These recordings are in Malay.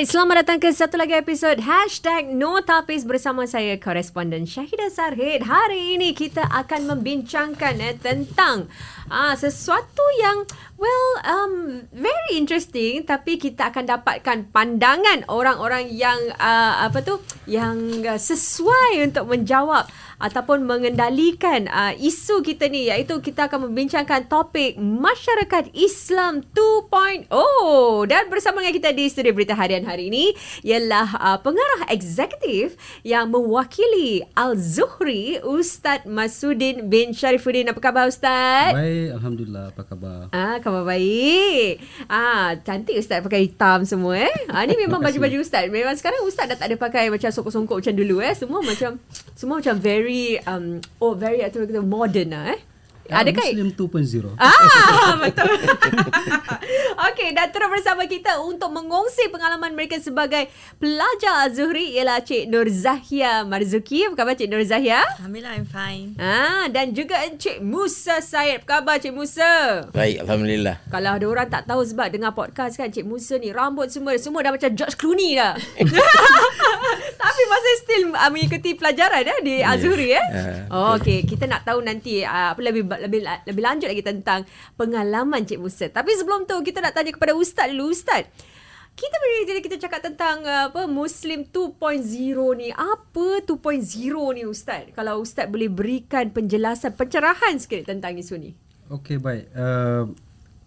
Alright, selamat datang ke satu lagi episod Hashtag No Tapis bersama saya, koresponden Syahidah Sarhid. Hari ini kita akan membincangkan eh, tentang ah, sesuatu yang, well, um, very interesting. Tapi kita akan dapatkan pandangan orang-orang yang, uh, apa tu, yang uh, sesuai untuk menjawab ataupun mengendalikan uh, isu kita ni iaitu kita akan membincangkan topik masyarakat Islam 2.0 dan bersama dengan kita di studio berita harian hari ini ialah uh, pengarah eksekutif yang mewakili Al-Zuhri Ustaz Masudin bin Sharifuddin apa khabar Ustaz? Baik alhamdulillah apa khabar? Ah khabar baik. Ah cantik Ustaz pakai hitam semua eh. Ah ni memang baju-baju Ustaz. Memang sekarang Ustaz dah tak ada pakai macam songkok-songkok macam dulu eh. Semua macam semua macam very very um oh very atau kita modern lah eh. Ah, Adakah Muslim 2.0? Ah, betul. Okey, dan terus bersama kita untuk mengongsi pengalaman mereka sebagai pelajar Zuhri ialah Cik Nur Zahia Marzuki. Apa khabar Cik Nur Zahia? Alhamdulillah, I'm fine. Ah, dan juga Cik Musa Said. Apa khabar Cik Musa? Baik, Alhamdulillah. Kalau ada orang tak tahu sebab dengar podcast kan Cik Musa ni rambut semua semua dah macam George Clooney dah. Tapi masih still uh, mengikuti pelajaran eh, di Azuri eh. Uh, oh, okey, kita nak tahu nanti uh, apa lebih lebih lebih lanjut lagi tentang pengalaman Cik Musa. Tapi sebelum tu kita nak tanya kepada ustaz dulu ustaz. Kita beri kita cakap tentang uh, apa Muslim 2.0 ni. Apa 2.0 ni ustaz? Kalau ustaz boleh berikan penjelasan pencerahan sikit tentang isu ni. Okey baik. Uh,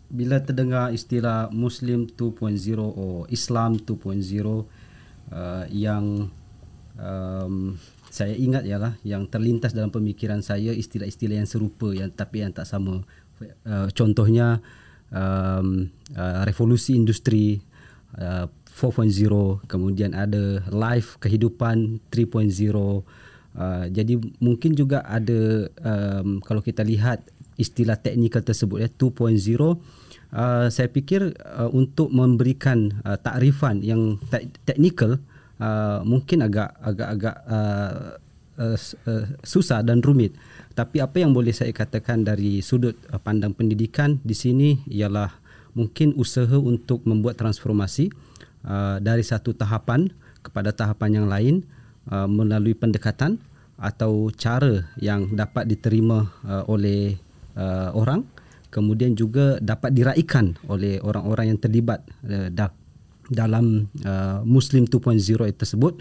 bila terdengar istilah Muslim 2.0 atau Islam 2.0 uh, yang um, saya ingat ialah yang terlintas dalam pemikiran saya istilah-istilah yang serupa yang tapi yang tak sama. Uh, contohnya um, uh, revolusi industri uh, 4.0, kemudian ada life kehidupan 3.0. Uh, jadi mungkin juga ada um, kalau kita lihat istilah teknikal tersebut ya 2.0 uh, saya fikir uh, untuk memberikan uh, takrifan yang te- teknikal uh, mungkin agak agak agak uh, uh, uh, susah dan rumit. Tapi apa yang boleh saya katakan dari sudut uh, pandang pendidikan di sini ialah mungkin usaha untuk membuat transformasi uh, dari satu tahapan kepada tahapan yang lain uh, melalui pendekatan atau cara yang dapat diterima uh, oleh uh, orang. Kemudian juga dapat diraikan oleh orang-orang yang terlibat uh, dalam uh, Muslim 2.0 tersebut.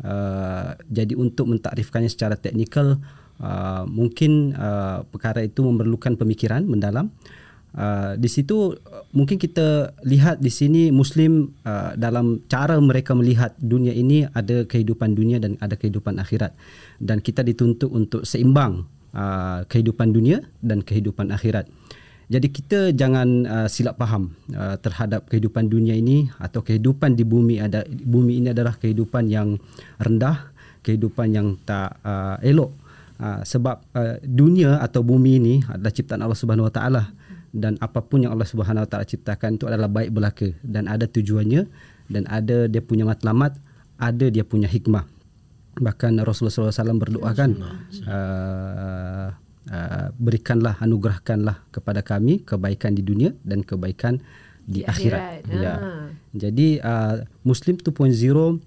Uh, jadi untuk mentakrifkannya secara teknikal uh, mungkin uh, perkara itu memerlukan pemikiran mendalam. Uh, di situ uh, mungkin kita lihat di sini Muslim uh, dalam cara mereka melihat dunia ini ada kehidupan dunia dan ada kehidupan akhirat dan kita dituntut untuk seimbang uh, kehidupan dunia dan kehidupan akhirat. Jadi kita jangan uh, silap faham uh, terhadap kehidupan dunia ini atau kehidupan di bumi ada bumi ini adalah kehidupan yang rendah, kehidupan yang tak uh, elok. Uh, sebab uh, dunia atau bumi ini adalah ciptaan Allah Subhanahu Wa Taala dan apapun yang Allah Subhanahu Wa Taala ciptakan itu adalah baik belaka dan ada tujuannya dan ada dia punya matlamat, ada dia punya hikmah. Bahkan Rasulullah SAW berdoa kan uh, Uh, berikanlah anugerahkanlah kepada kami kebaikan di dunia dan kebaikan di, di akhirat. akhirat. Ya. Ha. Jadi uh, Muslim 2.0 uh,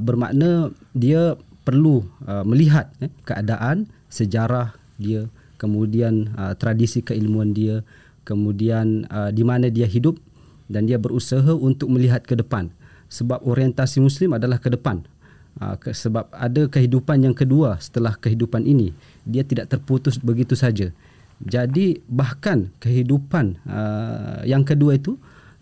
bermakna dia perlu uh, melihat eh, keadaan sejarah dia, kemudian uh, tradisi keilmuan dia, kemudian uh, di mana dia hidup dan dia berusaha untuk melihat ke depan. Sebab orientasi Muslim adalah ke depan. Ke, sebab ada kehidupan yang kedua setelah kehidupan ini dia tidak terputus begitu saja. Jadi bahkan kehidupan uh, yang kedua itu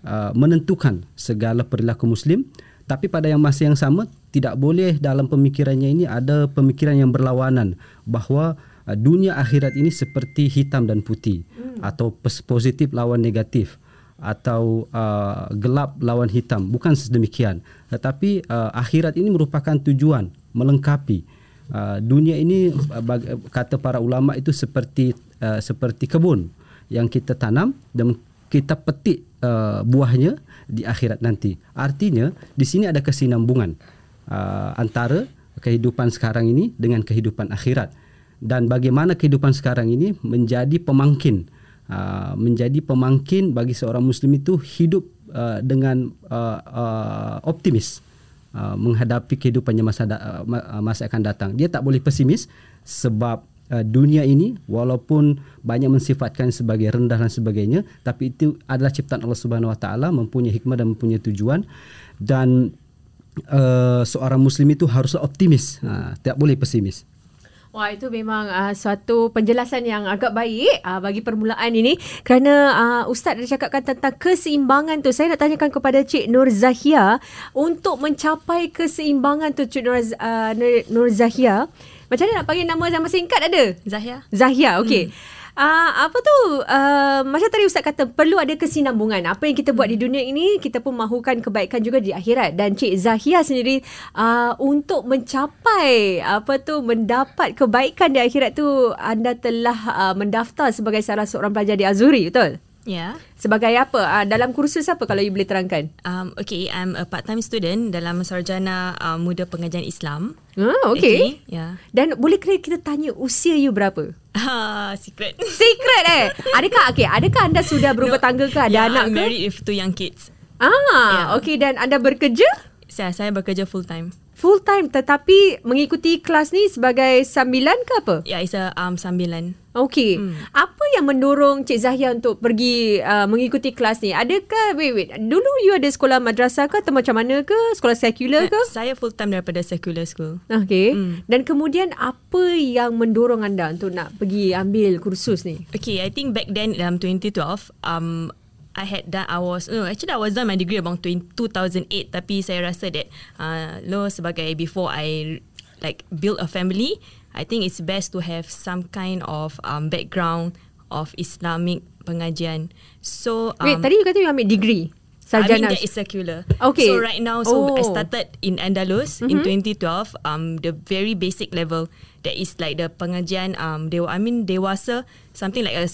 uh, menentukan segala perilaku muslim tapi pada yang masa yang sama tidak boleh dalam pemikirannya ini ada pemikiran yang berlawanan bahawa uh, dunia akhirat ini seperti hitam dan putih hmm. atau positif lawan negatif atau uh, gelap lawan hitam. Bukan sedemikian. Tetapi uh, akhirat ini merupakan tujuan melengkapi. Uh, dunia ini uh, kata para ulama itu seperti uh, seperti kebun yang kita tanam dan kita petik uh, buahnya di akhirat nanti. Artinya di sini ada kesinambungan uh, antara kehidupan sekarang ini dengan kehidupan akhirat. Dan bagaimana kehidupan sekarang ini menjadi pemangkin uh, menjadi pemangkin bagi seorang muslim itu hidup uh, dengan uh, uh, optimis uh, menghadapi kehidupannya masa da, uh, masa akan datang. Dia tak boleh pesimis sebab uh, dunia ini walaupun banyak mensifatkan sebagai rendah dan sebagainya tapi itu adalah ciptaan Allah Subhanahu Wa Taala mempunyai hikmah dan mempunyai tujuan dan uh, seorang muslim itu haruslah optimis uh, tidak boleh pesimis Wah itu memang uh, suatu penjelasan yang agak baik uh, bagi permulaan ini kerana uh, ustaz dah cakapkan tentang keseimbangan tu. Saya nak tanyakan kepada Cik Nur Zahia untuk mencapai keseimbangan tu Cik Nur uh, Nur Zahia. Macam mana nak panggil nama nama singkat ada? Zahia. Zahia, okey. Hmm. Uh, apa tu? Uh, macam tadi ustaz kata perlu ada kesinambungan. Apa yang kita buat di dunia ini kita pun mahukan kebaikan juga di akhirat. Dan cik Zahia sendiri uh, untuk mencapai apa tu mendapat kebaikan di akhirat tu anda telah uh, mendaftar sebagai salah seorang pelajar di Azuri betul Ya. Yeah. Sebagai apa? Uh, dalam kursus apa kalau you boleh terangkan? Um, okay, I'm a part-time student dalam Sarjana uh, Muda Pengajian Islam. Ah, okay. okay. Yeah. Dan boleh kita tanya usia you berapa? Ah, secret. Secret eh? Adakah, okay, adakah anda sudah berumah no, tangga ke? Ada yeah, anak I'm ke? married with two young kids. Ah, yeah. okay. Dan anda bekerja? Saya, saya bekerja full time full time tetapi mengikuti kelas ni sebagai sambilan ke apa? Ya, yeah, it's a um, sambilan. Okay. Hmm. Apa yang mendorong Cik Zahia untuk pergi uh, mengikuti kelas ni? Adakah, wait, wait. Dulu you ada sekolah madrasah ke atau macam mana ke? Sekolah sekular ke? Uh, saya full time daripada secular school. Okay. Hmm. Dan kemudian apa yang mendorong anda untuk nak pergi ambil kursus ni? Okay, I think back then dalam 2012, um, I had done I was no actually I was done my degree about 20, 2008 tapi saya rasa that uh, lo sebagai before I like build a family I think it's best to have some kind of um, background of Islamic pengajian so um, wait tadi you kata you ambil degree Sarjana. I mean that is secular. Okay. So right now, so oh. I started in Andalus mm-hmm. in 2012. Um, the very basic level that is like the pengajian. Um, they I mean dewasa something like a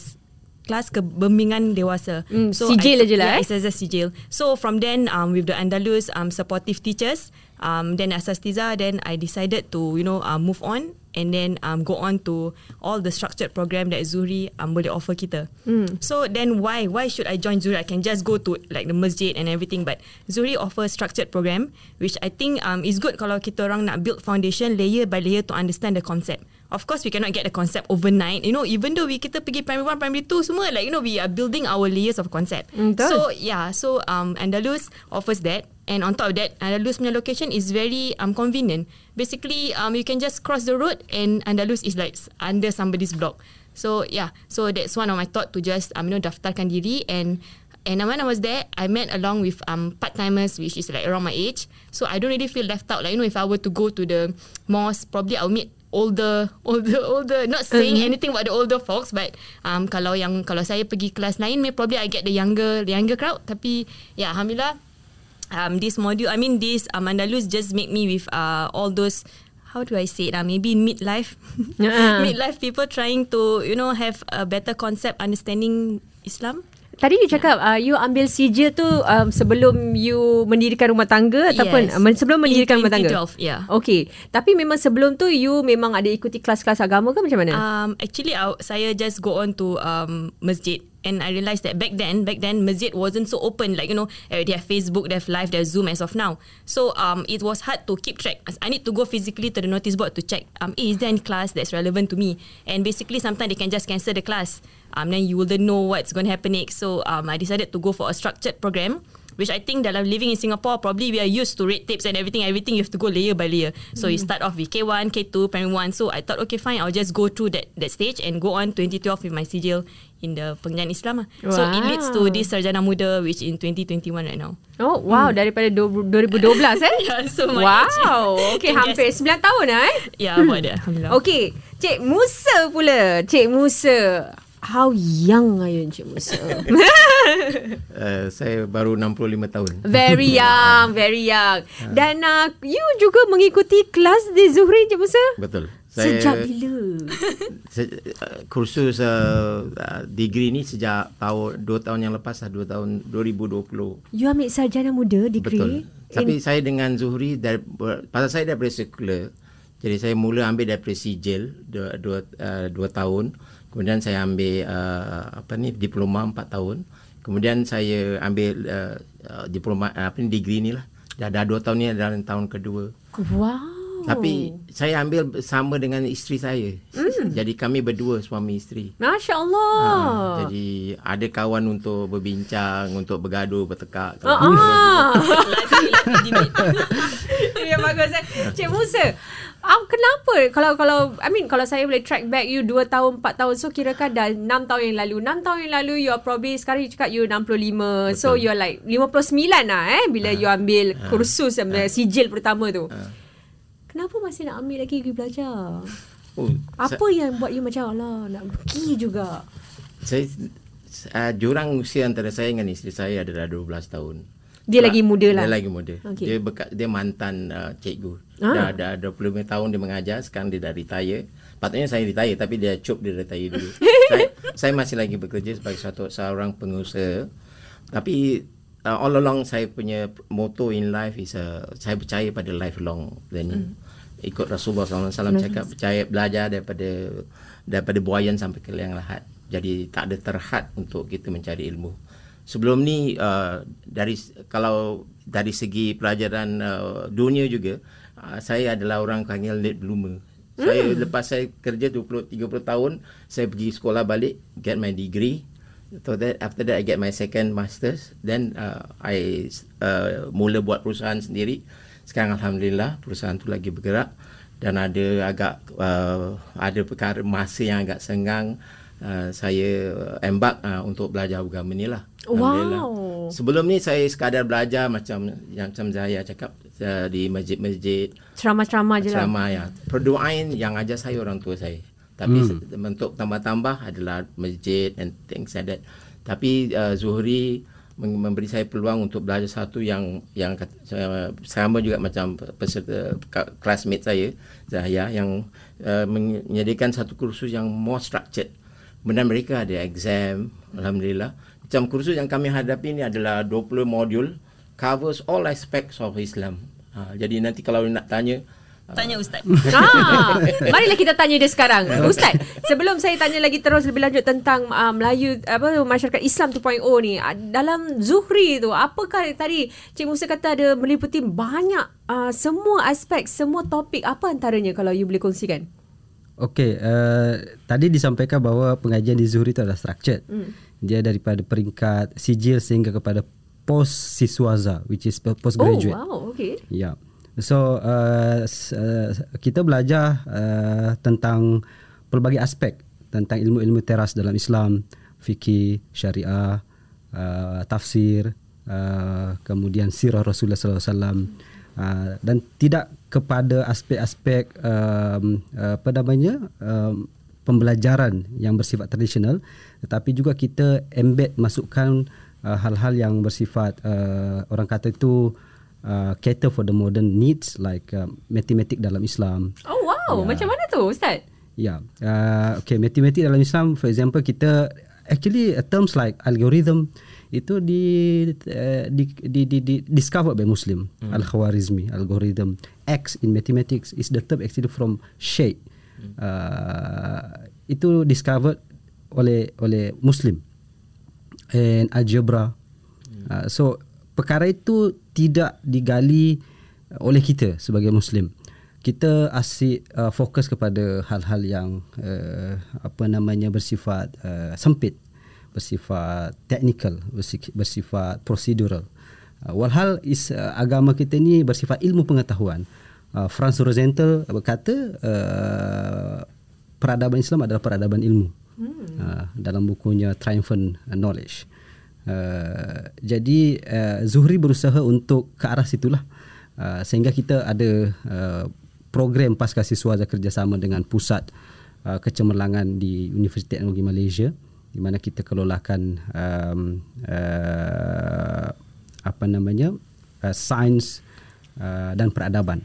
kelas kebembingan dewasa. Mm, so sijil aja lah. Yeah, eh? it's a sijil. So from then um, with the Andalus um, supportive teachers, um, then Asastiza, then I decided to you know uh, move on and then um, go on to all the structured program that Zuri um, boleh offer kita. Mm. So then why why should I join Zuri? I can just go to like the masjid and everything, but Zuri offer structured program, which I think um, is good kalau kita orang nak build foundation layer by layer to understand the concept. Of course we cannot get the concept overnight. You know, even though we kita pergi primary one, primary two, semua like you know we are building our layers of concept. Mm, so yeah, so um Andalus offers that, and on top of that, Andalus punya location is very um convenient. Basically, um you can just cross the road, and Andalus is like under somebody's block. So yeah, so that's one of my thought to just um you know daftarkan diri and. And when I was there, I met along with um, part-timers, which is like around my age. So I don't really feel left out. Like, you know, if I were to go to the mosque, probably I'll meet older older older not saying mm-hmm. anything about the older folks but um kalau yang kalau saya pergi kelas lain may probably I get the younger the younger crowd tapi yeah alhamdulillah um this module I mean this um, Andalus just make me with uh all those how do I say it uh, maybe midlife uh-huh. midlife people trying to you know have a better concept understanding Islam Tadi you cakap uh, you ambil sijil tu um, sebelum you mendirikan rumah tangga yes. ataupun uh, sebelum mendirikan rumah tangga. Yeah. Okay. Tapi memang sebelum tu you memang ada ikuti kelas-kelas agama ke macam mana? Um, actually uh, saya just go on to um, masjid and I realised that back then, back then masjid wasn't so open. Like you know, uh, they have Facebook, they have live, they have Zoom as of now. So um, it was hard to keep track. I need to go physically to the notice board to check. Um, hey, is there any class that's relevant to me? And basically, sometimes they can just cancel the class um, then you wouldn't know what's going to happen next. So um, I decided to go for a structured program, which I think that I'm living in Singapore, probably we are used to rate tapes and everything. Everything you have to go layer by layer. So mm. you start off with K1, K2, Primary 1. So I thought, okay, fine, I'll just go through that that stage and go on 2012 with my CGL in the pengajian Islam. Wow. So it leads to this Sarjana Muda, which in 2021 right now. Oh, wow. Mm. Daripada 2012 eh? yeah, so wow. Age, okay, hampir guess. 9 tahun lah eh? Ya, yeah, buat dia. Alhamdulillah. Okay. Cik Musa pula. Cik Musa. How young are you, Encik Musa? uh, saya baru 65 tahun. Very young, very young. Uh. Dan uh, you juga mengikuti kelas di Zuhri, Encik Musa? Betul. Saya, sejak bila? Se, uh, kursus uh, uh, degree ni sejak tahun 2 tahun yang lepas lah, 2 tahun 2020. You ambil sarjana muda degree? Betul. Tapi In... saya dengan Zuhri, dari, pasal saya daripada sekular, jadi saya mula ambil daripada sijil 2 uh, tahun Kemudian saya ambil uh, apa ni diploma 4 tahun. Kemudian saya ambil uh, uh, diploma uh, apa ni degree ni lah. Dah dah 2 tahun ni dalam tahun kedua. Wow. Tapi saya ambil bersama dengan isteri saya. Mm. Jadi kami berdua suami isteri. Masya Allah. Ha, jadi ada kawan untuk berbincang, untuk bergaduh, bertekak. Ah, ah. Lagi lagi limit. Ini yang bagus eh. Cik Musa, ah, kenapa kalau kalau I mean kalau saya boleh track back you 2 tahun 4 tahun so kirakan dah 6 tahun yang lalu. 6 tahun yang lalu you are probably sekarang you cakap you 65. Betul. So you are like 59 lah eh bila you ambil kursus uh, sijil pertama tu. Kenapa masih nak ambil lagi pergi belajar? Oh, Apa yang buat you macam Allah nak pergi juga? saya uh, jurang usia antara saya dengan isteri saya adalah 12 tahun. Dia lagi muda lah. Dia lagi muda. Okey. Dia bekas, dia mantan uh, cikgu. Ah. Dah dah 25 tahun dia mengajar, sekarang dia dah retire. Patutnya saya retire tapi dia cop dia retire dulu. saya, saya masih lagi bekerja sebagai satu seorang pengusaha. Tapi uh, all along saya punya motto in life is uh, saya percaya pada lifelong learning. Ikut Rasulullah SAW cakap percaya belajar daripada daripada buayan sampai ke liang lahat. Jadi tak ada terhad untuk kita mencari ilmu. Sebelum ni uh, dari kalau dari segi pelajaran uh, dunia juga uh, saya adalah orang panggil late bloomer. Saya lepas saya kerja 20 30 tahun saya pergi sekolah balik get my degree So that after that I get my second masters then uh, I uh, mula buat perusahaan sendiri. Sekarang alhamdulillah perusahaan tu lagi bergerak dan ada agak uh, ada perkara masa yang agak senggang uh, saya embark uh, untuk belajar agama ni lah. Alhamdulillah. Wow. Sebelum ni saya sekadar belajar macam yang macam Zahia cakap uh, di masjid-masjid Ceramah-ceramah je lah. Ceramah ya. Perdoaan yang ajar saya orang tua saya. Tapi hmm. bentuk tambah-tambah adalah masjid and things like that. Tapi uh, Zuhri mem- memberi saya peluang untuk belajar satu yang yang uh, sama juga macam peserta classmate saya Zahia yang uh, menyediakan satu kursus yang more structured. Kemudian mereka ada exam, alhamdulillah. Macam kursus yang kami hadapi ini adalah 20 modul covers all aspects of Islam. Ha, jadi nanti kalau nak tanya Tanya Ustaz. Ah, marilah kita tanya dia sekarang. Ustaz, sebelum saya tanya lagi terus lebih lanjut tentang uh, Melayu apa tu, masyarakat Islam 2.0 ni, uh, dalam Zuhri tu, apakah tadi Cik Musa kata ada meliputi banyak uh, semua aspek, semua topik apa antaranya kalau you boleh kongsikan? Okey, uh, tadi disampaikan bahawa pengajian di Zuhri itu adalah structured. Hmm. Dia daripada peringkat sijil sehingga kepada post siswaza which is postgraduate. Oh, wow, okay. Ya. So uh, uh, kita belajar uh, tentang pelbagai aspek tentang ilmu-ilmu teras dalam Islam, fikih, syariah, uh, tafsir, uh, kemudian sirah Rasulullah sallallahu alaihi wasallam uh, dan tidak kepada aspek-aspek um, uh, apa namanya um, pembelajaran yang bersifat tradisional tetapi juga kita embed masukkan uh, hal-hal yang bersifat uh, orang kata itu uh, cater for the modern needs like uh, matematik dalam Islam. Oh, wow. Macam mana tu, Ustaz? Ya, yeah. uh, okay, matematik dalam Islam, for example, kita actually uh, terms like algorithm itu di, uh, di, di, di, di discovered by Muslim, hmm. al-Khwarizmi, algorithm. X in mathematics is the term actually from Sheikh. Uh, itu discovered oleh oleh Muslim and algebra. Uh, so perkara itu tidak digali oleh kita sebagai Muslim. Kita asyik uh, fokus kepada hal-hal yang uh, apa namanya bersifat uh, sempit, bersifat technical, bersifat, procedural. Uh, walhal is uh, agama kita ni bersifat ilmu pengetahuan. Uh, Franz Rosenthal berkata uh, peradaban Islam adalah peradaban ilmu. Hmm. Uh, dalam bukunya Triumphant Knowledge. Uh, jadi uh, Zuhri berusaha untuk ke arah situlah uh, sehingga kita ada uh, program pasca siswaza kerjasama dengan pusat uh, kecemerlangan di Universiti Teknologi Malaysia di mana kita kelolakan um, uh, apa namanya uh, sains uh, dan peradaban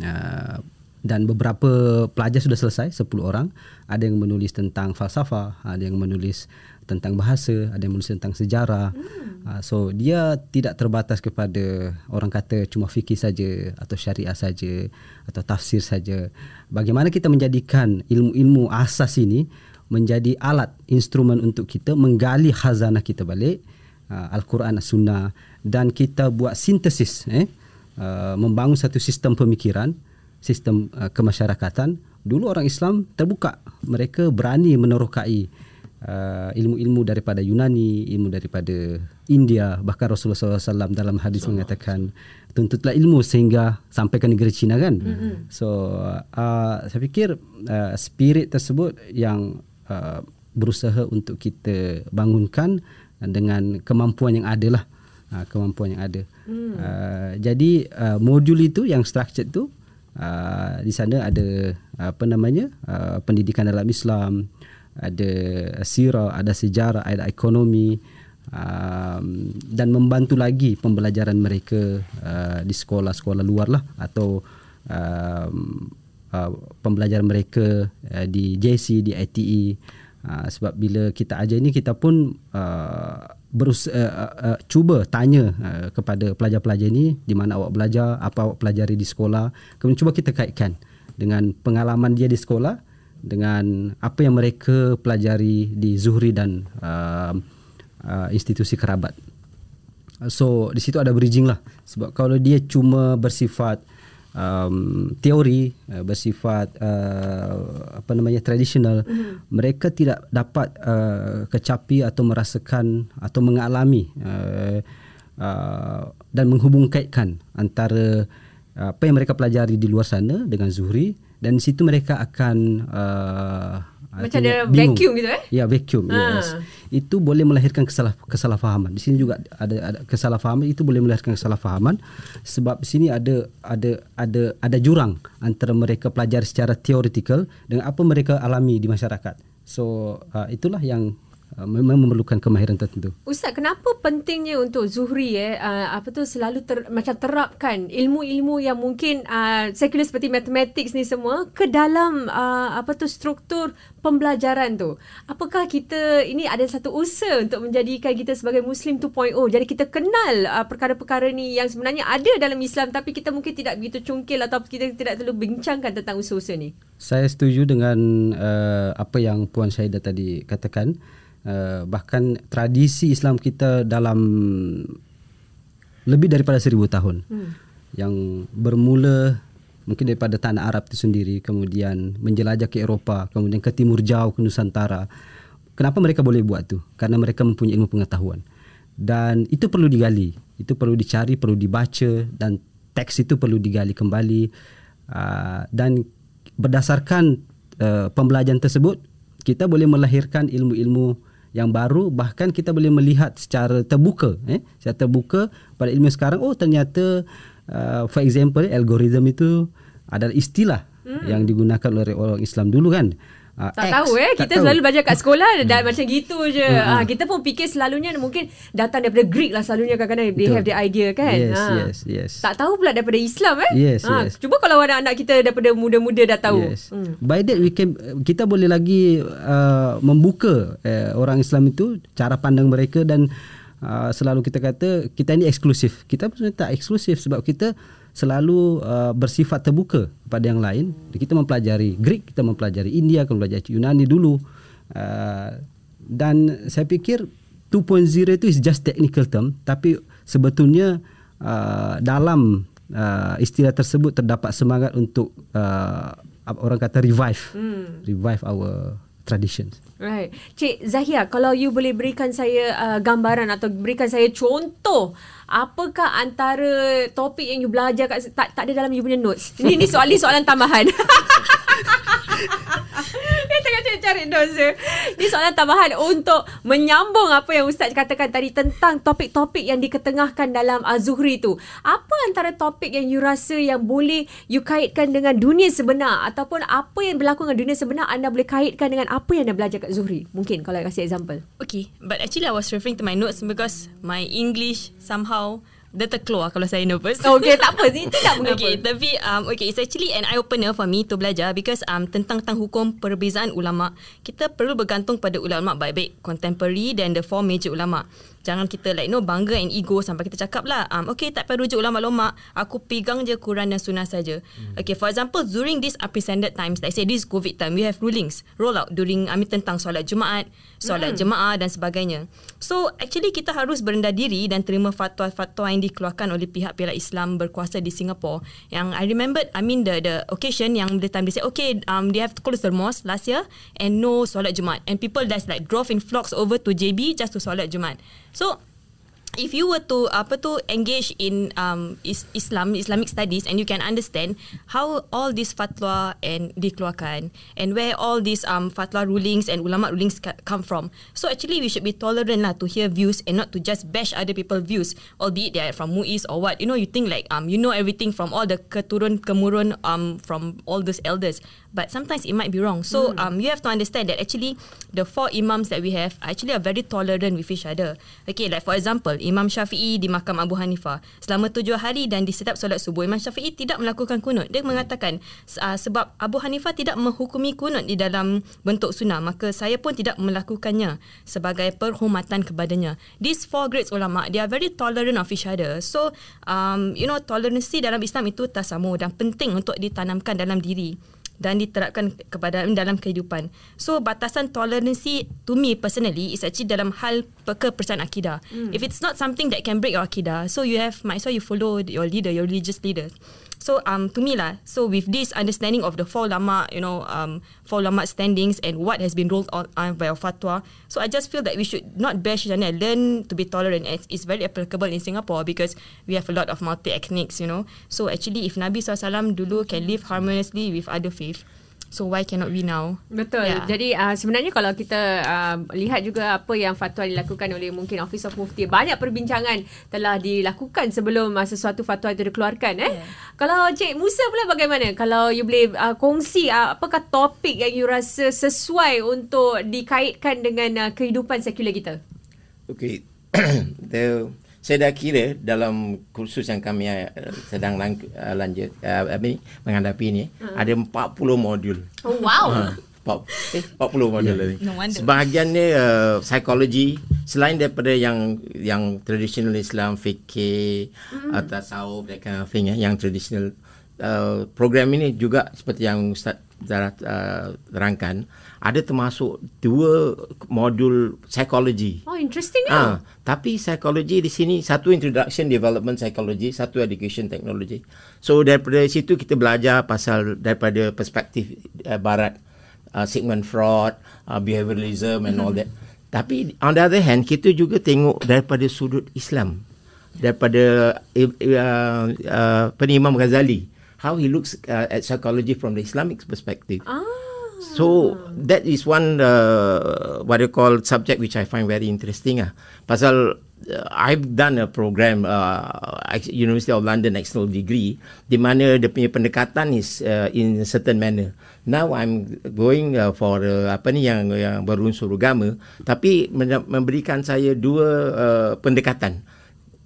uh, dan beberapa pelajar sudah selesai 10 orang ada yang menulis tentang falsafah ada yang menulis tentang bahasa, ada yang menulis tentang sejarah. Hmm. Uh, so dia tidak terbatas kepada orang kata cuma fikih saja atau syariah saja atau tafsir saja. Bagaimana kita menjadikan ilmu-ilmu asas ini menjadi alat instrumen untuk kita menggali khazanah kita balik uh, al-Quran as-Sunnah dan kita buat sintesis eh uh, membangun satu sistem pemikiran sistem uh, kemasyarakatan dulu orang Islam terbuka mereka berani menerokai uh, ilmu-ilmu daripada Yunani ilmu daripada India bahkan Rasulullah SAW dalam hadis mengatakan tuntutlah ilmu sehingga sampai ke negeri China kan mm-hmm. so uh, saya fikir uh, spirit tersebut yang uh, berusaha untuk kita bangunkan dengan kemampuan yang ada lah uh, kemampuan yang ada mm. uh, jadi uh, modul itu yang structured tu uh, di sana ada apa namanya uh, pendidikan dalam Islam ada sirah ada sejarah ada ekonomi um, dan membantu lagi pembelajaran mereka uh, di sekolah-sekolah luar lah atau um, uh, pembelajaran mereka uh, di JC di ITE uh, sebab bila kita ajar ini kita pun uh, berus uh, uh, uh, cuba tanya uh, kepada pelajar-pelajar ini di mana awak belajar apa awak pelajari di sekolah kemudian cuba kita kaitkan dengan pengalaman dia di sekolah dengan apa yang mereka pelajari di Zuhri dan uh, uh, institusi kerabat. So di situ ada bridging lah sebab kalau dia cuma bersifat um, teori uh, bersifat uh, apa namanya tradisional mm-hmm. mereka tidak dapat uh, kecapi atau merasakan atau mengalami uh, uh, dan menghubungkaitkan antara uh, apa yang mereka pelajari di luar sana dengan Zuhri dan di situ mereka akan uh, macam ada vacuum gitu eh? Ya, vacuum. Ha. Yes. Itu boleh melahirkan kesalah kesalahfahaman. Di sini juga ada ada kesalahfahaman itu boleh melahirkan kesalahfahaman sebab di sini ada ada ada ada jurang antara mereka pelajari secara teoretikal dengan apa mereka alami di masyarakat. So, uh, itulah yang memang memerlukan kemahiran tertentu. Ustaz, kenapa pentingnya untuk Zuhri eh uh, apa tu selalu ter, macam terapkan ilmu-ilmu yang mungkin uh, sekular seperti matematik ni semua ke dalam uh, apa tu struktur pembelajaran tu. Apakah kita ini ada satu usaha untuk menjadikan kita sebagai muslim 2.0. Jadi kita kenal uh, perkara-perkara ni yang sebenarnya ada dalam Islam tapi kita mungkin tidak begitu cungkil atau kita tidak terlalu bincangkan tentang usaha-usaha ni. Saya setuju dengan uh, apa yang puan Syahidah tadi katakan. Uh, bahkan tradisi Islam kita dalam lebih daripada seribu tahun. Hmm. yang bermula mungkin daripada tanah Arab itu sendiri kemudian menjelajah ke Eropah kemudian ke timur jauh ke Nusantara. Kenapa mereka boleh buat tu? Karena mereka mempunyai ilmu pengetahuan. Dan itu perlu digali. Itu perlu dicari perlu dibaca dan teks itu perlu digali kembali. Uh, dan berdasarkan uh, pembelajaran tersebut kita boleh melahirkan ilmu-ilmu yang baru bahkan kita boleh melihat secara terbuka eh secara terbuka pada ilmu sekarang oh ternyata uh, for example algoritma itu adalah istilah hmm. yang digunakan oleh orang Islam dulu kan Uh, tak X, tahu eh kita tahu. selalu belajar kat sekolah dan macam gitu je. Uh, uh, kita pun fikir selalunya mungkin datang daripada Greek lah selalunya kadang-kadang they have the idea kan. Yes, uh. yes, yes. Tak tahu pula daripada Islam eh. Yes, uh, yes. Cuba kalau anak-anak kita daripada muda-muda dah tahu. Yes. Hmm. By that we can kita boleh lagi uh, membuka uh, orang Islam itu cara pandang mereka dan uh, selalu kita kata kita ini eksklusif. Kita sebenarnya tak eksklusif sebab kita selalu uh, bersifat terbuka kepada yang lain. Kita mempelajari Greek, kita mempelajari India, kita mempelajari Yunani dulu. Uh, dan saya fikir 2.0 itu is just technical term tapi sebetulnya uh, dalam uh, istilah tersebut terdapat semangat untuk uh, orang kata revive hmm. revive our traditions. Right. Cik Zahia, kalau you boleh berikan saya uh, gambaran atau berikan saya contoh apakah antara topik yang you belajar kat tak tak ada dalam you punya notes. Ini ni soalan soalan tambahan. Tengah cari dosa. Ini soalan tambahan untuk menyambung apa yang Ustaz katakan tadi tentang topik-topik yang diketengahkan dalam Az-Zuhri tu. Apa antara topik yang you rasa yang boleh you kaitkan dengan dunia sebenar ataupun apa yang berlaku dengan dunia sebenar anda boleh kaitkan dengan apa yang anda belajar kat Zuhri? Mungkin kalau kasih example. Okay, but actually I was referring to my notes because my English somehow dia terkeluar kalau saya nervous. Okay, tak apa. Itu tak mengapa. Okay, tapi um, okay, it's actually an eye opener for me to belajar because um, tentang tentang hukum perbezaan ulama, kita perlu bergantung pada ulama baik-baik contemporary dan the four major ulama. Jangan kita like no bangga and ego sampai kita cakap lah um, okay tak perlu rujuk ulama-ulama aku pegang je Quran dan Sunnah saja. Hmm. Okay for example during this unprecedented times like say this COVID time we have rulings roll out during I mean tentang solat Jumaat, solat hmm. jemaah dan sebagainya. So actually kita harus berendah diri dan terima fatwa-fatwa yang dikeluarkan oleh pihak-pihak Islam berkuasa di Singapore. Yang I remember I mean the the occasion yang the time they say okay um they have to close the mosque last year and no solat Jumaat and people that's like drove in flocks over to JB just to solat Jumaat. So if you were to apa tu engage in um is Islam Islamic studies and you can understand how all these fatwa and dikeluarkan and where all these um fatwa rulings and ulama rulings come from. So actually we should be tolerant lah to hear views and not to just bash other people views albeit they are from Muiz or what. You know you think like um you know everything from all the keturun kemurun um from all those elders but sometimes it might be wrong. So mm. um you have to understand that actually the four imams that we have actually are very tolerant with each other. Okay like for example Imam Syafi'i di makam Abu Hanifah. Selama tujuh hari dan di setiap solat subuh Imam Syafi'i tidak melakukan kunut. Dia mengatakan uh, sebab Abu Hanifah tidak menghukumi kunut di dalam bentuk sunnah maka saya pun tidak melakukannya sebagai perhormatan kepadanya. These four great ulama they are very tolerant of each other. So um, you know toleransi dalam Islam itu tasamu dan penting untuk ditanamkan dalam diri dan diterapkan kepada dalam kehidupan. So batasan toleransi to me personally is actually dalam hal kepercayaan akidah. Mm. If it's not something that can break your akidah, so you have might as well you follow your leader, your religious leaders. So um to me lah, so with this understanding of the four lama, you know, um four lama standings and what has been rolled on uh, by our fatwa, so I just feel that we should not bash each other, learn to be tolerant. It's, it's very applicable in Singapore because we have a lot of multi ethnics, you know. So actually, if Nabi SAW dulu can live harmoniously with other faith, So why cannot we now? Betul. Yeah. Jadi uh, sebenarnya kalau kita uh, lihat juga apa yang fatwa dilakukan oleh mungkin Office of Mufti, banyak perbincangan telah dilakukan sebelum uh, sesuatu fatwa itu dikeluarkan. Eh? Yeah. Kalau Cik Musa pula bagaimana? Kalau you boleh uh, kongsi uh, apakah topik yang you rasa sesuai untuk dikaitkan dengan uh, kehidupan sekular kita? Okay. The saya dah kira dalam kursus yang kami uh, sedang lang, uh, lanjut uh, apa menghadapi ni uh. ada 40 modul. Oh wow. Uh, eh 40 modul yeah. no Sebahagiannya uh, psikologi selain daripada yang yang traditional Islam fikih mm. atau tasawuf that kind of thing ya, yang traditional uh, program ini juga seperti yang Ustaz Zara uh, terangkan ada termasuk dua modul psikologi. Oh, interesting ah. Uh, tapi psikologi di sini satu introduction development psychology, satu education technology. So daripada situ kita belajar pasal daripada perspektif uh, barat uh, Sigmund Freud, uh, behavioralism and all that. Tapi on the other hand kita juga tengok daripada sudut Islam. Daripada uh, uh, uh, Imam Ghazali how he looks uh, at psychology from the Islamic perspective. Ah. So that is one uh, what you call subject which I find very interesting. Ah, pasal uh, I've done a program uh, University of London external degree di mana dia punya pendekatan is uh, in a certain manner. Now I'm going uh, for uh, apa ni yang yang berunsur agama tapi memberikan saya dua uh, pendekatan.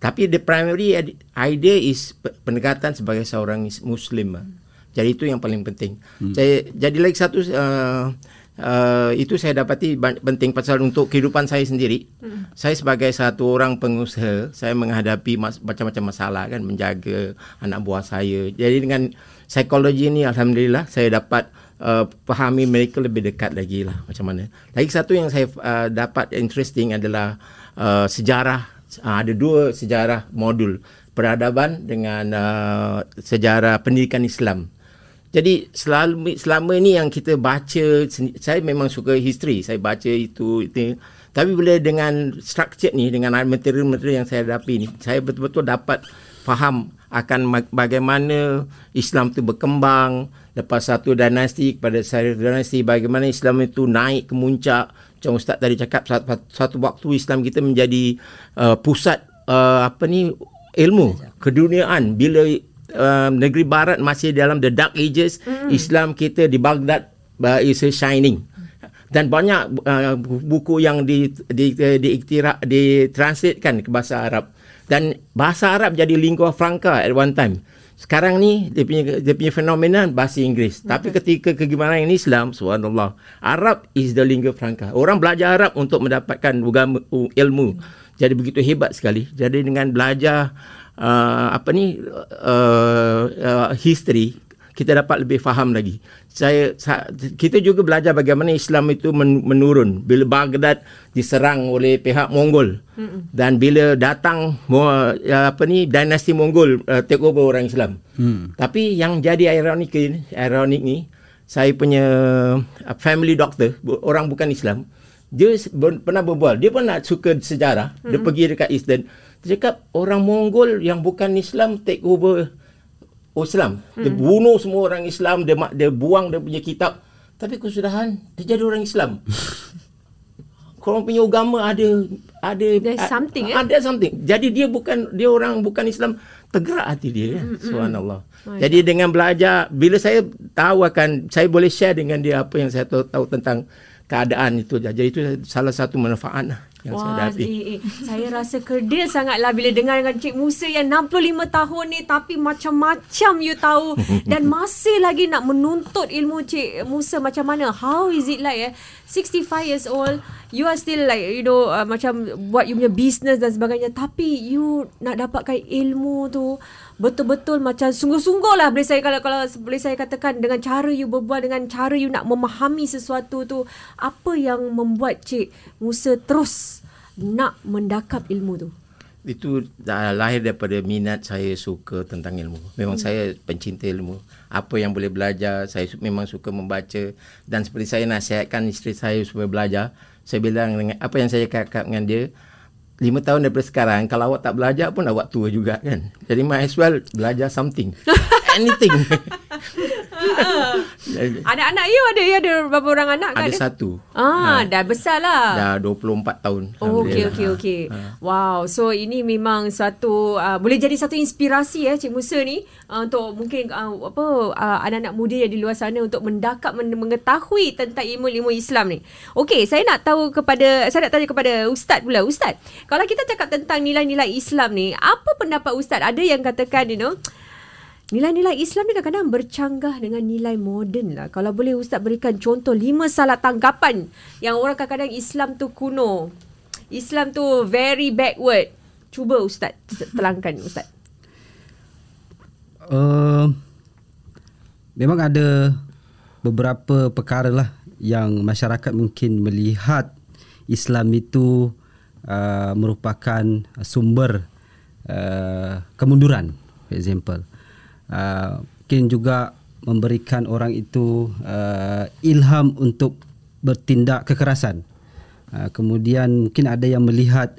Tapi the primary idea is pendekatan sebagai seorang Muslim. Hmm. Jadi itu yang paling penting. Hmm. Saya, jadi lagi satu uh, uh, itu saya dapati penting pasal untuk kehidupan saya sendiri. Hmm. Saya sebagai satu orang pengusaha, saya menghadapi mas- macam-macam masalah kan menjaga anak buah saya. Jadi dengan psikologi ini alhamdulillah saya dapat uh, fahami mereka lebih dekat lagi lah macam mana. Lagi satu yang saya uh, dapat interesting adalah uh, sejarah uh, ada dua sejarah modul peradaban dengan uh, sejarah pendidikan Islam. Jadi selalu selama ini yang kita baca saya memang suka history, saya baca itu itu. Tapi bila dengan structure ni dengan material-material yang saya hadapi ni, saya betul-betul dapat faham akan bagaimana Islam itu berkembang. Lepas satu dinasti kepada satu dinasti bagaimana Islam itu naik ke muncak. Macam ustaz tadi cakap satu, satu waktu Islam kita menjadi uh, pusat uh, apa ni ilmu keduniaan. Bila uh, negeri barat masih dalam the dark ages mm. Islam kita di Baghdad uh, is shining dan banyak uh, buku yang di di di, di, di, di translatekan ke bahasa Arab dan bahasa Arab jadi lingua franca at one time. Sekarang ni dia punya dia punya fenomena bahasa Inggeris. Tapi ketika kegemaran Islam, subhanallah, Arab is the lingua franca. Orang belajar Arab untuk mendapatkan agama ilmu. Jadi begitu hebat sekali. Jadi dengan belajar uh, apa ni uh, uh, history kita dapat lebih faham lagi. Saya, sa, kita juga belajar bagaimana Islam itu men, menurun bila Baghdad diserang oleh pihak Mongol Mm-mm. dan bila datang uh, apa ni dinasti Mongol uh, take over orang Islam. Mm. Tapi yang jadi ironik ironik ni saya punya uh, family doctor orang bukan Islam dia pernah berbual dia pun nak suka sejarah mm-hmm. dia pergi dekat Eastern dia cakap orang Mongol yang bukan Islam take over oh Islam. Hmm. Dia bunuh semua orang Islam, dia dia buang dia punya kitab. Tapi kesudahan dia jadi orang Islam. Korang punya agama ada ada There's something a, eh? ada something. Jadi dia bukan dia orang bukan Islam tergerak hati dia ya. Hmm, Subhanallah. Hmm. Jadi dengan belajar bila saya tahu akan saya boleh share dengan dia apa yang saya tahu, tahu tentang keadaan itu. Jadi itu salah satu manfaat lah yang Wah, saya. Eh, eh, saya rasa kerdil sangatlah bila dengar dengan Cik Musa yang 65 tahun ni tapi macam-macam you tahu dan masih lagi nak menuntut ilmu Cik Musa macam mana? How is it like eh? 65 years old, you are still like you know uh, macam buat you punya business dan sebagainya tapi you nak dapatkan ilmu tu betul-betul macam sungguh-sungguh lah boleh saya kalau kalau boleh saya katakan dengan cara you berbual dengan cara you nak memahami sesuatu tu apa yang membuat Cik Musa terus nak mendakap ilmu tu itu dah lahir daripada minat saya suka tentang ilmu. Memang hmm. saya pencinta ilmu. Apa yang boleh belajar, saya memang suka membaca dan seperti saya nasihatkan isteri saya supaya belajar, saya bilang dengan apa yang saya cakap dengan dia, lima tahun daripada sekarang kalau awak tak belajar pun awak tua juga kan jadi might as well belajar something anything ada anak you ada you ada berapa orang anak ada kan satu. Ah ha. dah besar lah. Dah 24 tahun. Oh, okey okey okey ha. wow so ini memang satu uh, boleh jadi satu inspirasi ya Cik Musa ni uh, untuk mungkin uh, apa uh, anak-anak muda yang di luar sana untuk mendakap mengetahui tentang ilmu-ilmu Islam ni. Okey saya nak tahu kepada saya nak tanya kepada ustaz pula. Ustaz kalau kita cakap tentang nilai-nilai Islam ni, apa pendapat Ustaz? Ada yang katakan, you know, nilai-nilai Islam ni kadang-kadang bercanggah dengan nilai moden lah. Kalau boleh Ustaz berikan contoh lima salah tanggapan yang orang kadang-kadang Islam tu kuno. Islam tu very backward. Cuba Ustaz terangkan Ustaz. Uh, memang ada beberapa perkara lah yang masyarakat mungkin melihat Islam itu uh, merupakan sumber uh, kemunduran for example uh, mungkin juga memberikan orang itu uh, ilham untuk bertindak kekerasan uh, kemudian mungkin ada yang melihat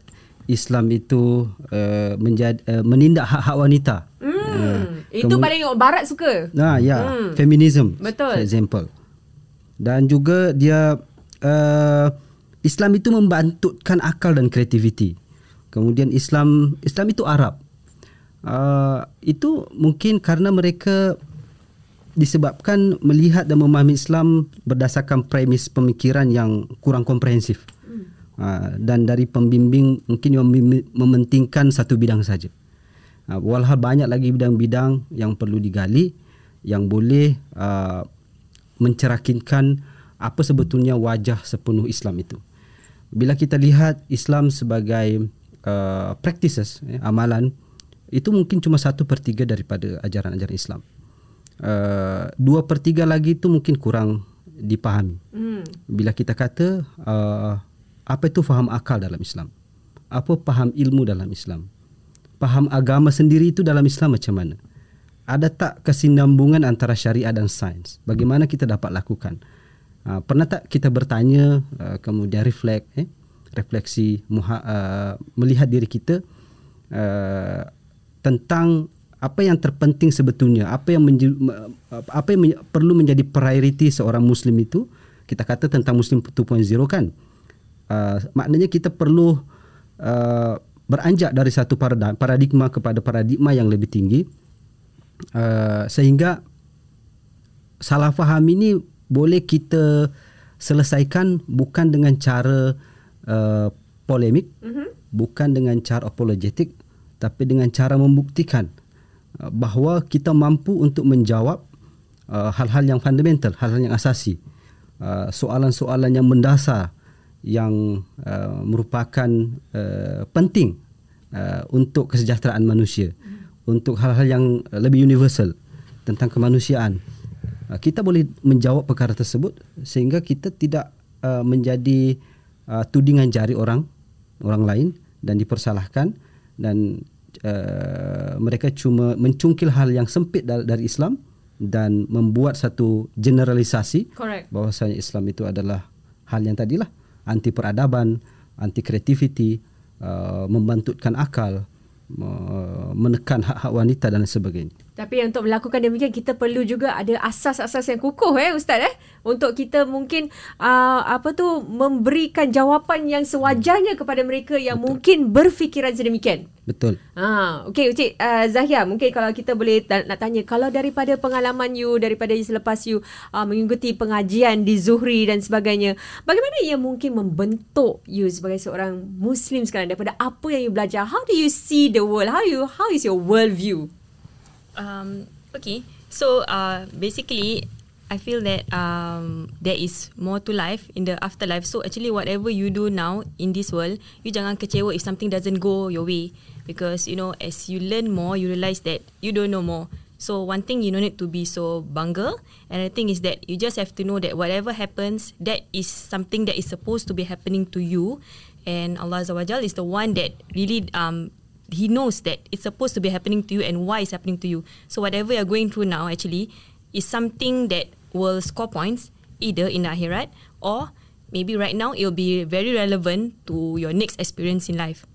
Islam itu uh, menjadi uh, menindak hak-hak wanita. Hmm, uh, itu paling barat suka. Nah, ya, hmm. feminism. Betul. For example. Dan juga dia uh, Islam itu membantutkan akal dan kreativiti. Kemudian Islam Islam itu Arab. Uh, itu mungkin karena mereka disebabkan melihat dan memahami Islam berdasarkan premis pemikiran yang kurang komprehensif. Uh, dan dari pembimbing mungkin yang mementingkan satu bidang saja. Uh, walhal banyak lagi bidang-bidang yang perlu digali yang boleh uh, mencerahkan apa sebetulnya wajah sepenuh Islam itu bila kita lihat Islam sebagai uh, practices eh, amalan itu mungkin cuma satu per tiga daripada ajaran-ajaran Islam. Uh, dua per tiga lagi itu mungkin kurang dipahami. Hmm. bila kita kata uh, apa itu faham akal dalam Islam? Apa faham ilmu dalam Islam? Faham agama sendiri itu dalam Islam macam mana? Ada tak kesinambungan antara syariat dan sains? Bagaimana kita dapat lakukan? Uh, pernah tak kita bertanya uh, kemudian reflect eh refleksi muha, uh, melihat diri kita uh, tentang apa yang terpenting sebetulnya apa yang menje, apa yang perlu menjadi priority seorang muslim itu kita kata tentang muslim 2.0 kan uh, maknanya kita perlu uh, beranjak dari satu paradigma kepada paradigma yang lebih tinggi uh, sehingga salah faham ini boleh kita selesaikan bukan dengan cara uh, polemik, mm-hmm. bukan dengan cara apologetik, tapi dengan cara membuktikan uh, bahawa kita mampu untuk menjawab uh, hal-hal yang fundamental, hal-hal yang asasi. Uh, soalan-soalan yang mendasar yang uh, merupakan uh, penting uh, untuk kesejahteraan manusia untuk hal-hal yang lebih universal tentang kemanusiaan uh, kita boleh menjawab perkara tersebut sehingga kita tidak uh, menjadi uh, tudingan jari orang orang lain dan dipersalahkan dan uh, mereka cuma mencungkil hal yang sempit dari, dari Islam dan membuat satu generalisasi Correct. bahwasanya Islam itu adalah hal yang tadilah anti peradaban, anti kreativiti, uh, membantutkan akal, uh, menekan hak-hak wanita dan sebagainya. Tapi untuk melakukan demikian kita perlu juga ada asas-asas yang kukuh eh ustaz eh untuk kita mungkin uh, apa tu memberikan jawapan yang sewajarnya kepada mereka yang Betul. mungkin berfikiran sedemikian. Betul. Ha, okey Cik uh, Zahia, mungkin kalau kita boleh ta- nak tanya kalau daripada pengalaman you daripada selepas you uh, mengikuti pengajian di Zuhri dan sebagainya, bagaimana ia mungkin membentuk you sebagai seorang muslim sekarang daripada apa yang you belajar? How do you see the world? How you how is your world view? Um, okay. So uh, basically, I feel that um, there is more to life in the afterlife. So actually, whatever you do now in this world, you jangan kecewa if something doesn't go your way. Because you know, as you learn more, you realize that you don't know more. So one thing you don't need to be so bangga, and the thing is that you just have to know that whatever happens, that is something that is supposed to be happening to you, and Allah Azza is the one that really um he knows that it's supposed to be happening to you and why it's happening to you. So whatever you're going through now actually is something that will score points either in the akhirat or maybe right now it'll be very relevant to your next experience in life.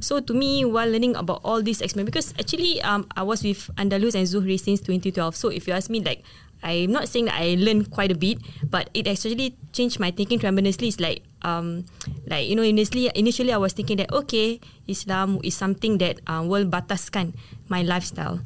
So to me, while learning about all these experience, because actually um, I was with Andalus and Zuhri since 2012. So if you ask me like, I'm not saying that I learned quite a bit, but it actually changed my thinking tremendously. It's like, um, like you know, initially, initially I was thinking that okay, Islam is something that uh, will bataskan my lifestyle.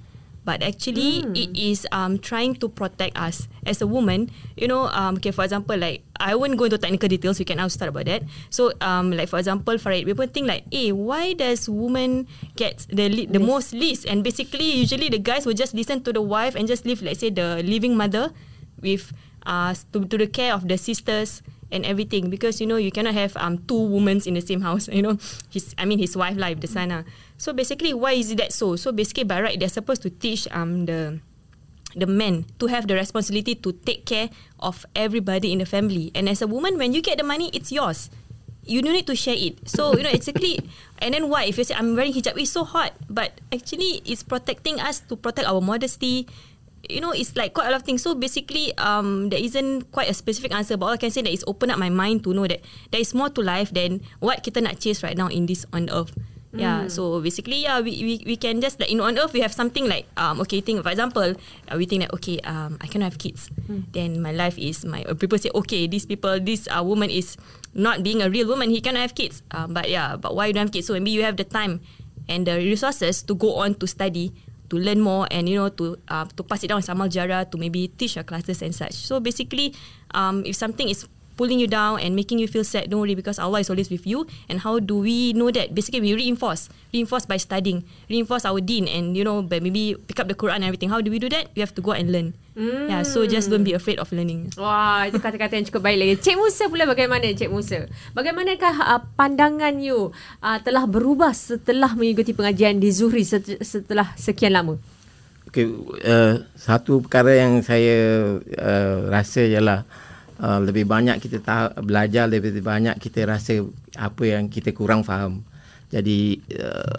But actually, mm. it is um, trying to protect us as a woman. You know, um, okay, for example, like I won't go into technical details. We can now start about that. So, um, like for example, for Farid, people think like, hey, why does woman get the li- the most least? And basically, usually the guys will just listen to the wife and just leave, let's say, the living mother with uh, to, to the care of the sisters and everything because you know you cannot have um two women in the same house you know his I mean his wife life the son uh. So basically why is that so? So basically by right they're supposed to teach um the the men to have the responsibility to take care of everybody in the family. And as a woman when you get the money it's yours. You don't need to share it. So you know exactly and then why? If you say I'm wearing hijab it's so hot. But actually it's protecting us to protect our modesty. You know, it's like quite a lot of things. So basically, um, there isn't quite a specific answer, but all I can say that is open up my mind to know that there is more to life than what kita nak chase right now in this on earth. Mm. Yeah, so basically, yeah, we, we we can just like you know on earth we have something like um okay, think for example, uh, we think that okay um I cannot have kids, mm. then my life is my uh, people say okay these people this uh, woman is not being a real woman he cannot have kids, um, but yeah, but why you don't have kids? So maybe you have the time and the resources to go on to study to learn more and you know to uh, to pass it down sama jara to maybe teach your classes and such. So basically, um, if something is pulling you down and making you feel sad, don't worry because Allah is always with you. And how do we know that? Basically, we reinforce, reinforce by studying, reinforce our deen, and you know, by maybe pick up the Quran and everything. How do we do that? We have to go and learn. Mm. Yeah, so just don't be afraid of learning. Wah, itu kata-kata yang cukup baik lagi. Cik Musa pula bagaimana Cik Musa? Bagaimanakah uh, pandangan you uh, telah berubah setelah mengikuti pengajian di Zuhri setelah sekian lama? Okay, uh, satu perkara yang saya uh, rasa ialah uh, lebih banyak kita tahu, belajar lebih banyak kita rasa apa yang kita kurang faham. Jadi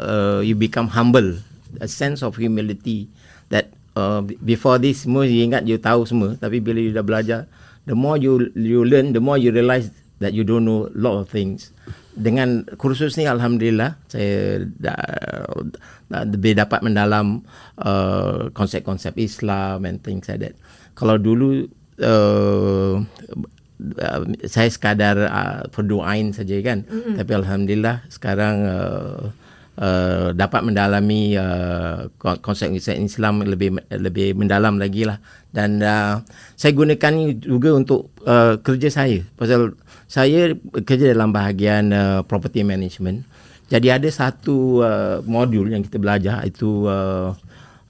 uh, you become humble, a sense of humility that uh, before this semua you ingat you tahu semua. Tapi bila you dah belajar the more you you learn the more you realise that you don't know a lot of things. Dengan kursus ni alhamdulillah saya dah, dah lebih dapat mendalam uh, konsep-konsep Islam and things like that. Kalau dulu uh, saya sekadar uh, perdoain saja kan. Mm-hmm. tapi alhamdulillah sekarang uh, uh, dapat mendalami uh, konsep-konsep Islam lebih lebih mendalam lagi lah. Dan uh, saya gunakan juga untuk uh, kerja saya. Pasal saya kerja dalam bahagian uh, property management. Jadi ada satu uh, modul yang kita belajar itu uh,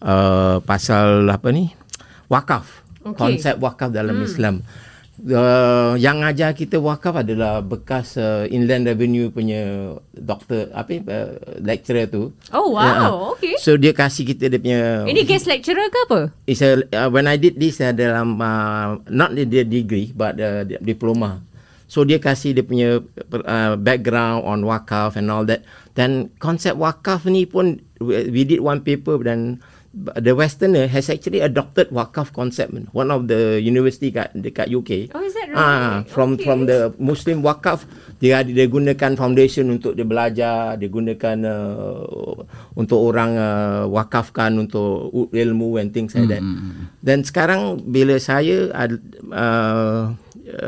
uh, pasal apa ni? Wakaf okay. konsep wakaf dalam hmm. Islam Uh, yang ajar kita wakaf adalah bekas uh, Inland Revenue punya doktor apa uh, lecturer tu. Oh wow, yeah. okay. So dia kasih kita dia punya Ini guest lecturer ke apa? It's a, uh, when I did this uh, dalam uh, not the degree but uh, diploma. So dia kasih dia punya uh, background on wakaf and all that. Dan konsep wakaf ni pun we did one paper dan the westerner has actually adopted wakaf concept one of the university kat dekat UK oh is that right ah from okay. from the muslim wakaf dia dia gunakan foundation untuk dia belajar dia gunakan uh, untuk orang uh, wakafkan untuk ilmu and things like that mm-hmm. dan sekarang bila saya uh,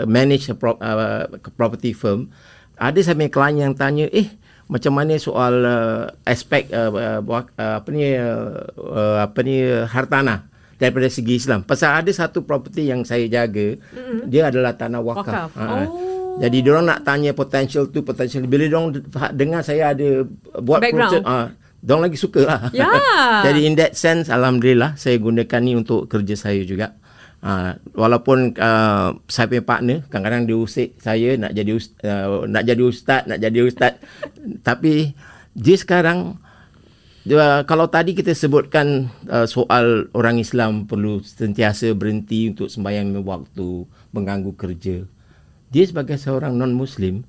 manage a pro, uh, property firm ada saya klien yang tanya eh macam mana soal uh, aspek uh, uh, apa ni uh, uh, apa ni hartanah daripada segi Islam. Pasal ada satu property yang saya jaga, mm-hmm. dia adalah tanah wakaf. wakaf. Ha. Oh. Jadi dia orang nak tanya potential tu potential bila dia orang dengar saya ada buat project ah uh, lagi suka lah. Yeah. Jadi in that sense alhamdulillah saya gunakan ni untuk kerja saya juga. Uh, walaupun uh, saya punya partner kadang-kadang dia usik saya nak jadi uh, nak jadi ustaz nak jadi ustaz. Tapi dia sekarang dia, kalau tadi kita sebutkan uh, soal orang Islam perlu sentiasa berhenti untuk sembahyang waktu mengganggu kerja. Dia sebagai seorang non muslim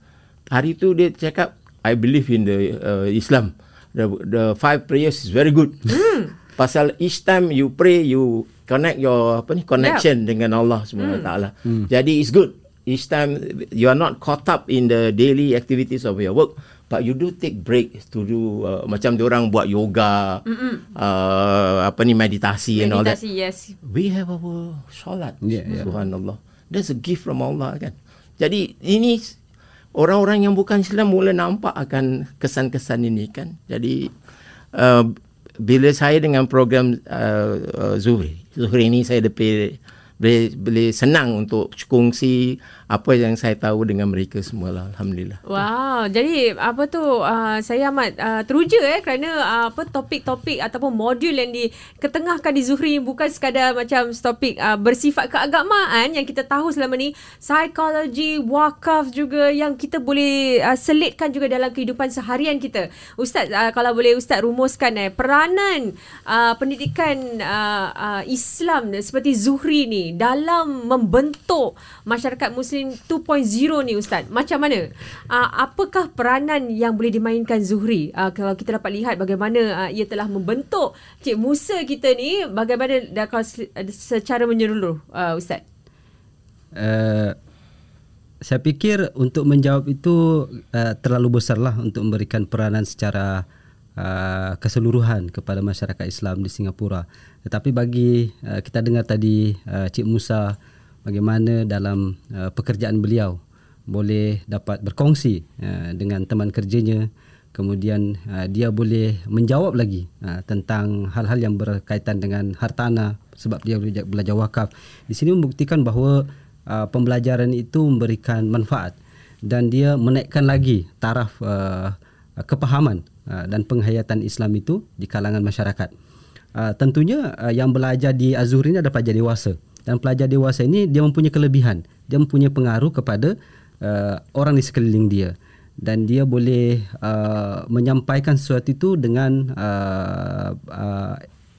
hari itu dia cakap I believe in the uh, Islam. The, the five prayers is very good. Hmm. Pasal each time you pray you connect your apa ni connection yeah. dengan Allah Subhanahu hmm. taala. Hmm. Jadi it's good. Each time you are not caught up in the daily activities of your work, but you do take break to do uh, macam dia orang buat yoga, uh, apa ni meditasi, meditasi and all that. Meditasi yes. We have our solat. Yeah, yeah. Subhanallah. That's a gift from Allah kan. Jadi ini orang-orang yang bukan Islam mula nampak akan kesan-kesan ini kan. Jadi uh, bila saya dengan program uh, uh, Zuhri Zuhri ini saya lebih boleh, boleh senang untuk kongsi apa yang saya tahu dengan mereka semua lah. Alhamdulillah. Wow. Jadi apa tu uh, saya amat uh, teruja eh kerana uh, apa topik-topik ataupun modul yang diketengahkan di Zuhri bukan sekadar macam topik uh, bersifat keagamaan yang kita tahu selama ni. Psikologi, wakaf juga yang kita boleh uh, selitkan juga dalam kehidupan seharian kita. Ustaz, uh, kalau boleh Ustaz rumuskan eh peranan uh, pendidikan uh, uh, Islam seperti Zuhri ni dalam membentuk masyarakat muslim 2.0 ni ustaz macam mana? Uh, apakah peranan yang boleh dimainkan Zuhri? Uh, kalau kita dapat lihat bagaimana uh, ia telah membentuk Cik Musa kita ni bagaimana dah kalau secara menyeluruh uh, ustaz? Uh, saya fikir untuk menjawab itu uh, terlalu besarlah untuk memberikan peranan secara uh, keseluruhan kepada masyarakat Islam di Singapura. Tetapi bagi uh, kita dengar tadi uh, Cik Musa bagaimana dalam uh, pekerjaan beliau boleh dapat berkongsi uh, dengan teman kerjanya kemudian uh, dia boleh menjawab lagi uh, tentang hal-hal yang berkaitan dengan hartana sebab dia belajar wakaf di sini membuktikan bahawa uh, pembelajaran itu memberikan manfaat dan dia menaikkan lagi taraf uh, kepahaman uh, dan penghayatan Islam itu di kalangan masyarakat. Uh, tentunya uh, yang belajar di Azhur ini adalah pelajar dewasa. Dan pelajar dewasa ini dia mempunyai kelebihan. Dia mempunyai pengaruh kepada uh, orang di sekeliling dia. Dan dia boleh uh, menyampaikan sesuatu itu dengan uh, uh,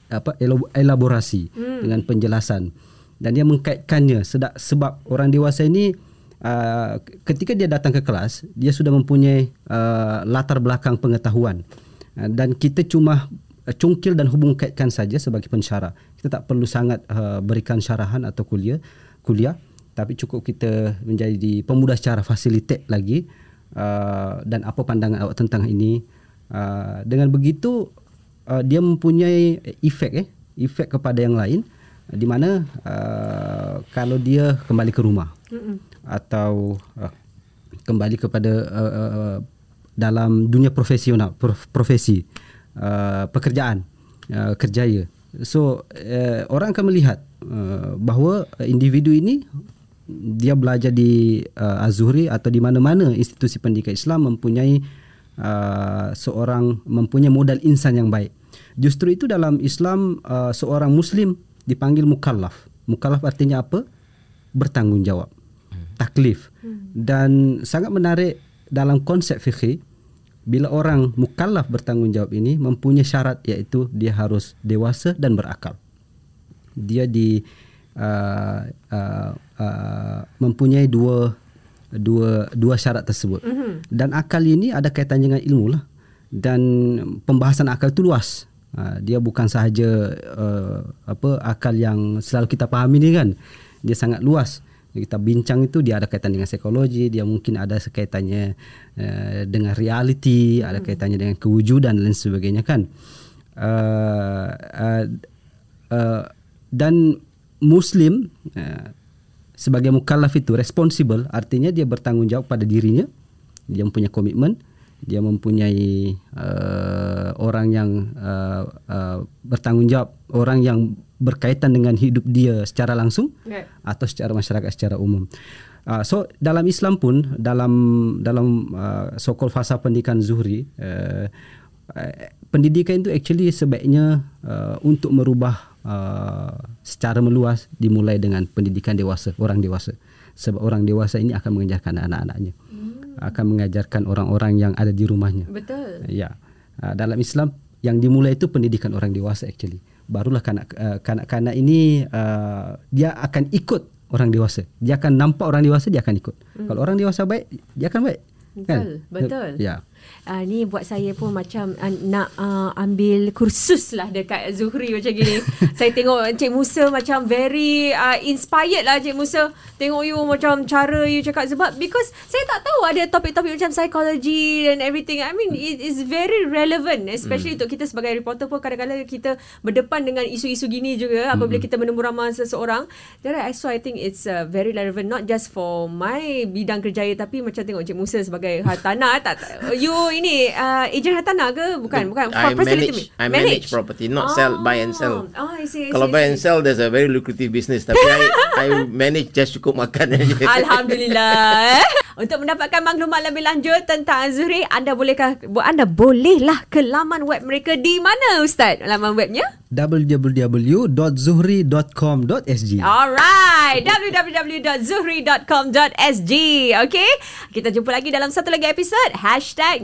apa elaborasi hmm. dengan penjelasan. Dan dia mengkaitkannya. Sebab orang dewasa ini uh, ketika dia datang ke kelas dia sudah mempunyai uh, latar belakang pengetahuan uh, dan kita cuma cungkil dan hubung kaitkan saja sebagai pensyarah. Kita tak perlu sangat uh, berikan syarahan atau kuliah, kuliah, tapi cukup kita menjadi pemudah secara fasilitate lagi uh, dan apa pandangan awak tentang ini. Uh, dengan begitu uh, dia mempunyai efek eh, efek kepada yang lain di mana uh, kalau dia kembali ke rumah Mm-mm. atau uh, kembali kepada uh, uh, dalam dunia profesional prof, profesi uh, pekerjaan uh, kerjaya so uh, orang akan melihat uh, bahawa individu ini dia belajar di uh, Az-Zuhri atau di mana-mana institusi pendidikan Islam mempunyai uh, seorang mempunyai modal insan yang baik. Justru itu dalam Islam uh, seorang muslim dipanggil mukallaf. Mukallaf artinya apa? Bertanggungjawab. Taklif. Dan sangat menarik dalam konsep fikih bila orang mukallaf bertanggungjawab ini mempunyai syarat iaitu dia harus dewasa dan berakal. Dia di uh, uh, uh, mempunyai dua dua dua syarat tersebut. Mm-hmm. Dan akal ini ada kaitan dengan ilmu lah. Dan pembahasan akal itu luas. Uh, dia bukan sahaja uh, apa akal yang selalu kita pahami ni kan. Dia sangat luas. Kita bincang itu dia ada kaitan dengan psikologi, dia mungkin ada kaitannya uh, dengan realiti, mm-hmm. ada kaitannya dengan kewujudan dan lain sebagainya kan. Uh, uh, uh, dan Muslim uh, sebagai mukallaf itu responsible artinya dia bertanggungjawab pada dirinya dia mempunyai komitmen dia mempunyai uh, orang yang uh, uh, bertanggungjawab orang yang berkaitan dengan hidup dia secara langsung okay. atau secara masyarakat secara umum. Uh, so dalam Islam pun dalam dalam uh, sokol fasa pendidikan zuhri uh, uh, pendidikan itu actually sebaiknya uh, untuk merubah uh, secara meluas dimulai dengan pendidikan dewasa orang dewasa. Sebab orang dewasa ini akan mengajarkan anak-anaknya. Hmm. akan mengajarkan orang-orang yang ada di rumahnya. Betul. Ya. Uh, dalam Islam yang dimulai itu pendidikan orang dewasa actually. Barulah kanak uh, kanak-kanak ini uh, dia akan ikut orang dewasa. Dia akan nampak orang dewasa dia akan ikut. Hmm. kalau orang dewasa baik dia akan baik. Betul kan? betul. Ya uh, ni buat saya pun macam uh, nak uh, ambil kursus lah dekat Zuhri macam gini. saya tengok Encik Musa macam very uh, inspired lah Encik Musa. Tengok you macam cara you cakap sebab because saya tak tahu ada topik-topik macam psychology and everything. I mean it is very relevant especially hmm. untuk kita sebagai reporter pun kadang-kadang kita berdepan dengan isu-isu gini juga hmm. apabila kita menemu ramah seseorang. Jadi I so I think it's uh, very relevant not just for my bidang kerjaya tapi macam tengok Encik Musa sebagai hartanah tak you ini uh, ejen hartanah ke? Bukan bukan. I manage, I manage property not oh. sell buy and sell. oh, I see, I see, kalau buy and sell there's a very lucrative business. Tapi I, I manage just cukup makan aja. Alhamdulillah untuk mendapatkan maklumat lebih lanjut tentang Azuri anda bolehkah anda bolehlah ke laman web mereka. Di mana ustaz laman webnya? www.zuhri.com.sg Alright www.zuhri.com.sg Okay Kita jumpa lagi dalam satu lagi episod. Hashtag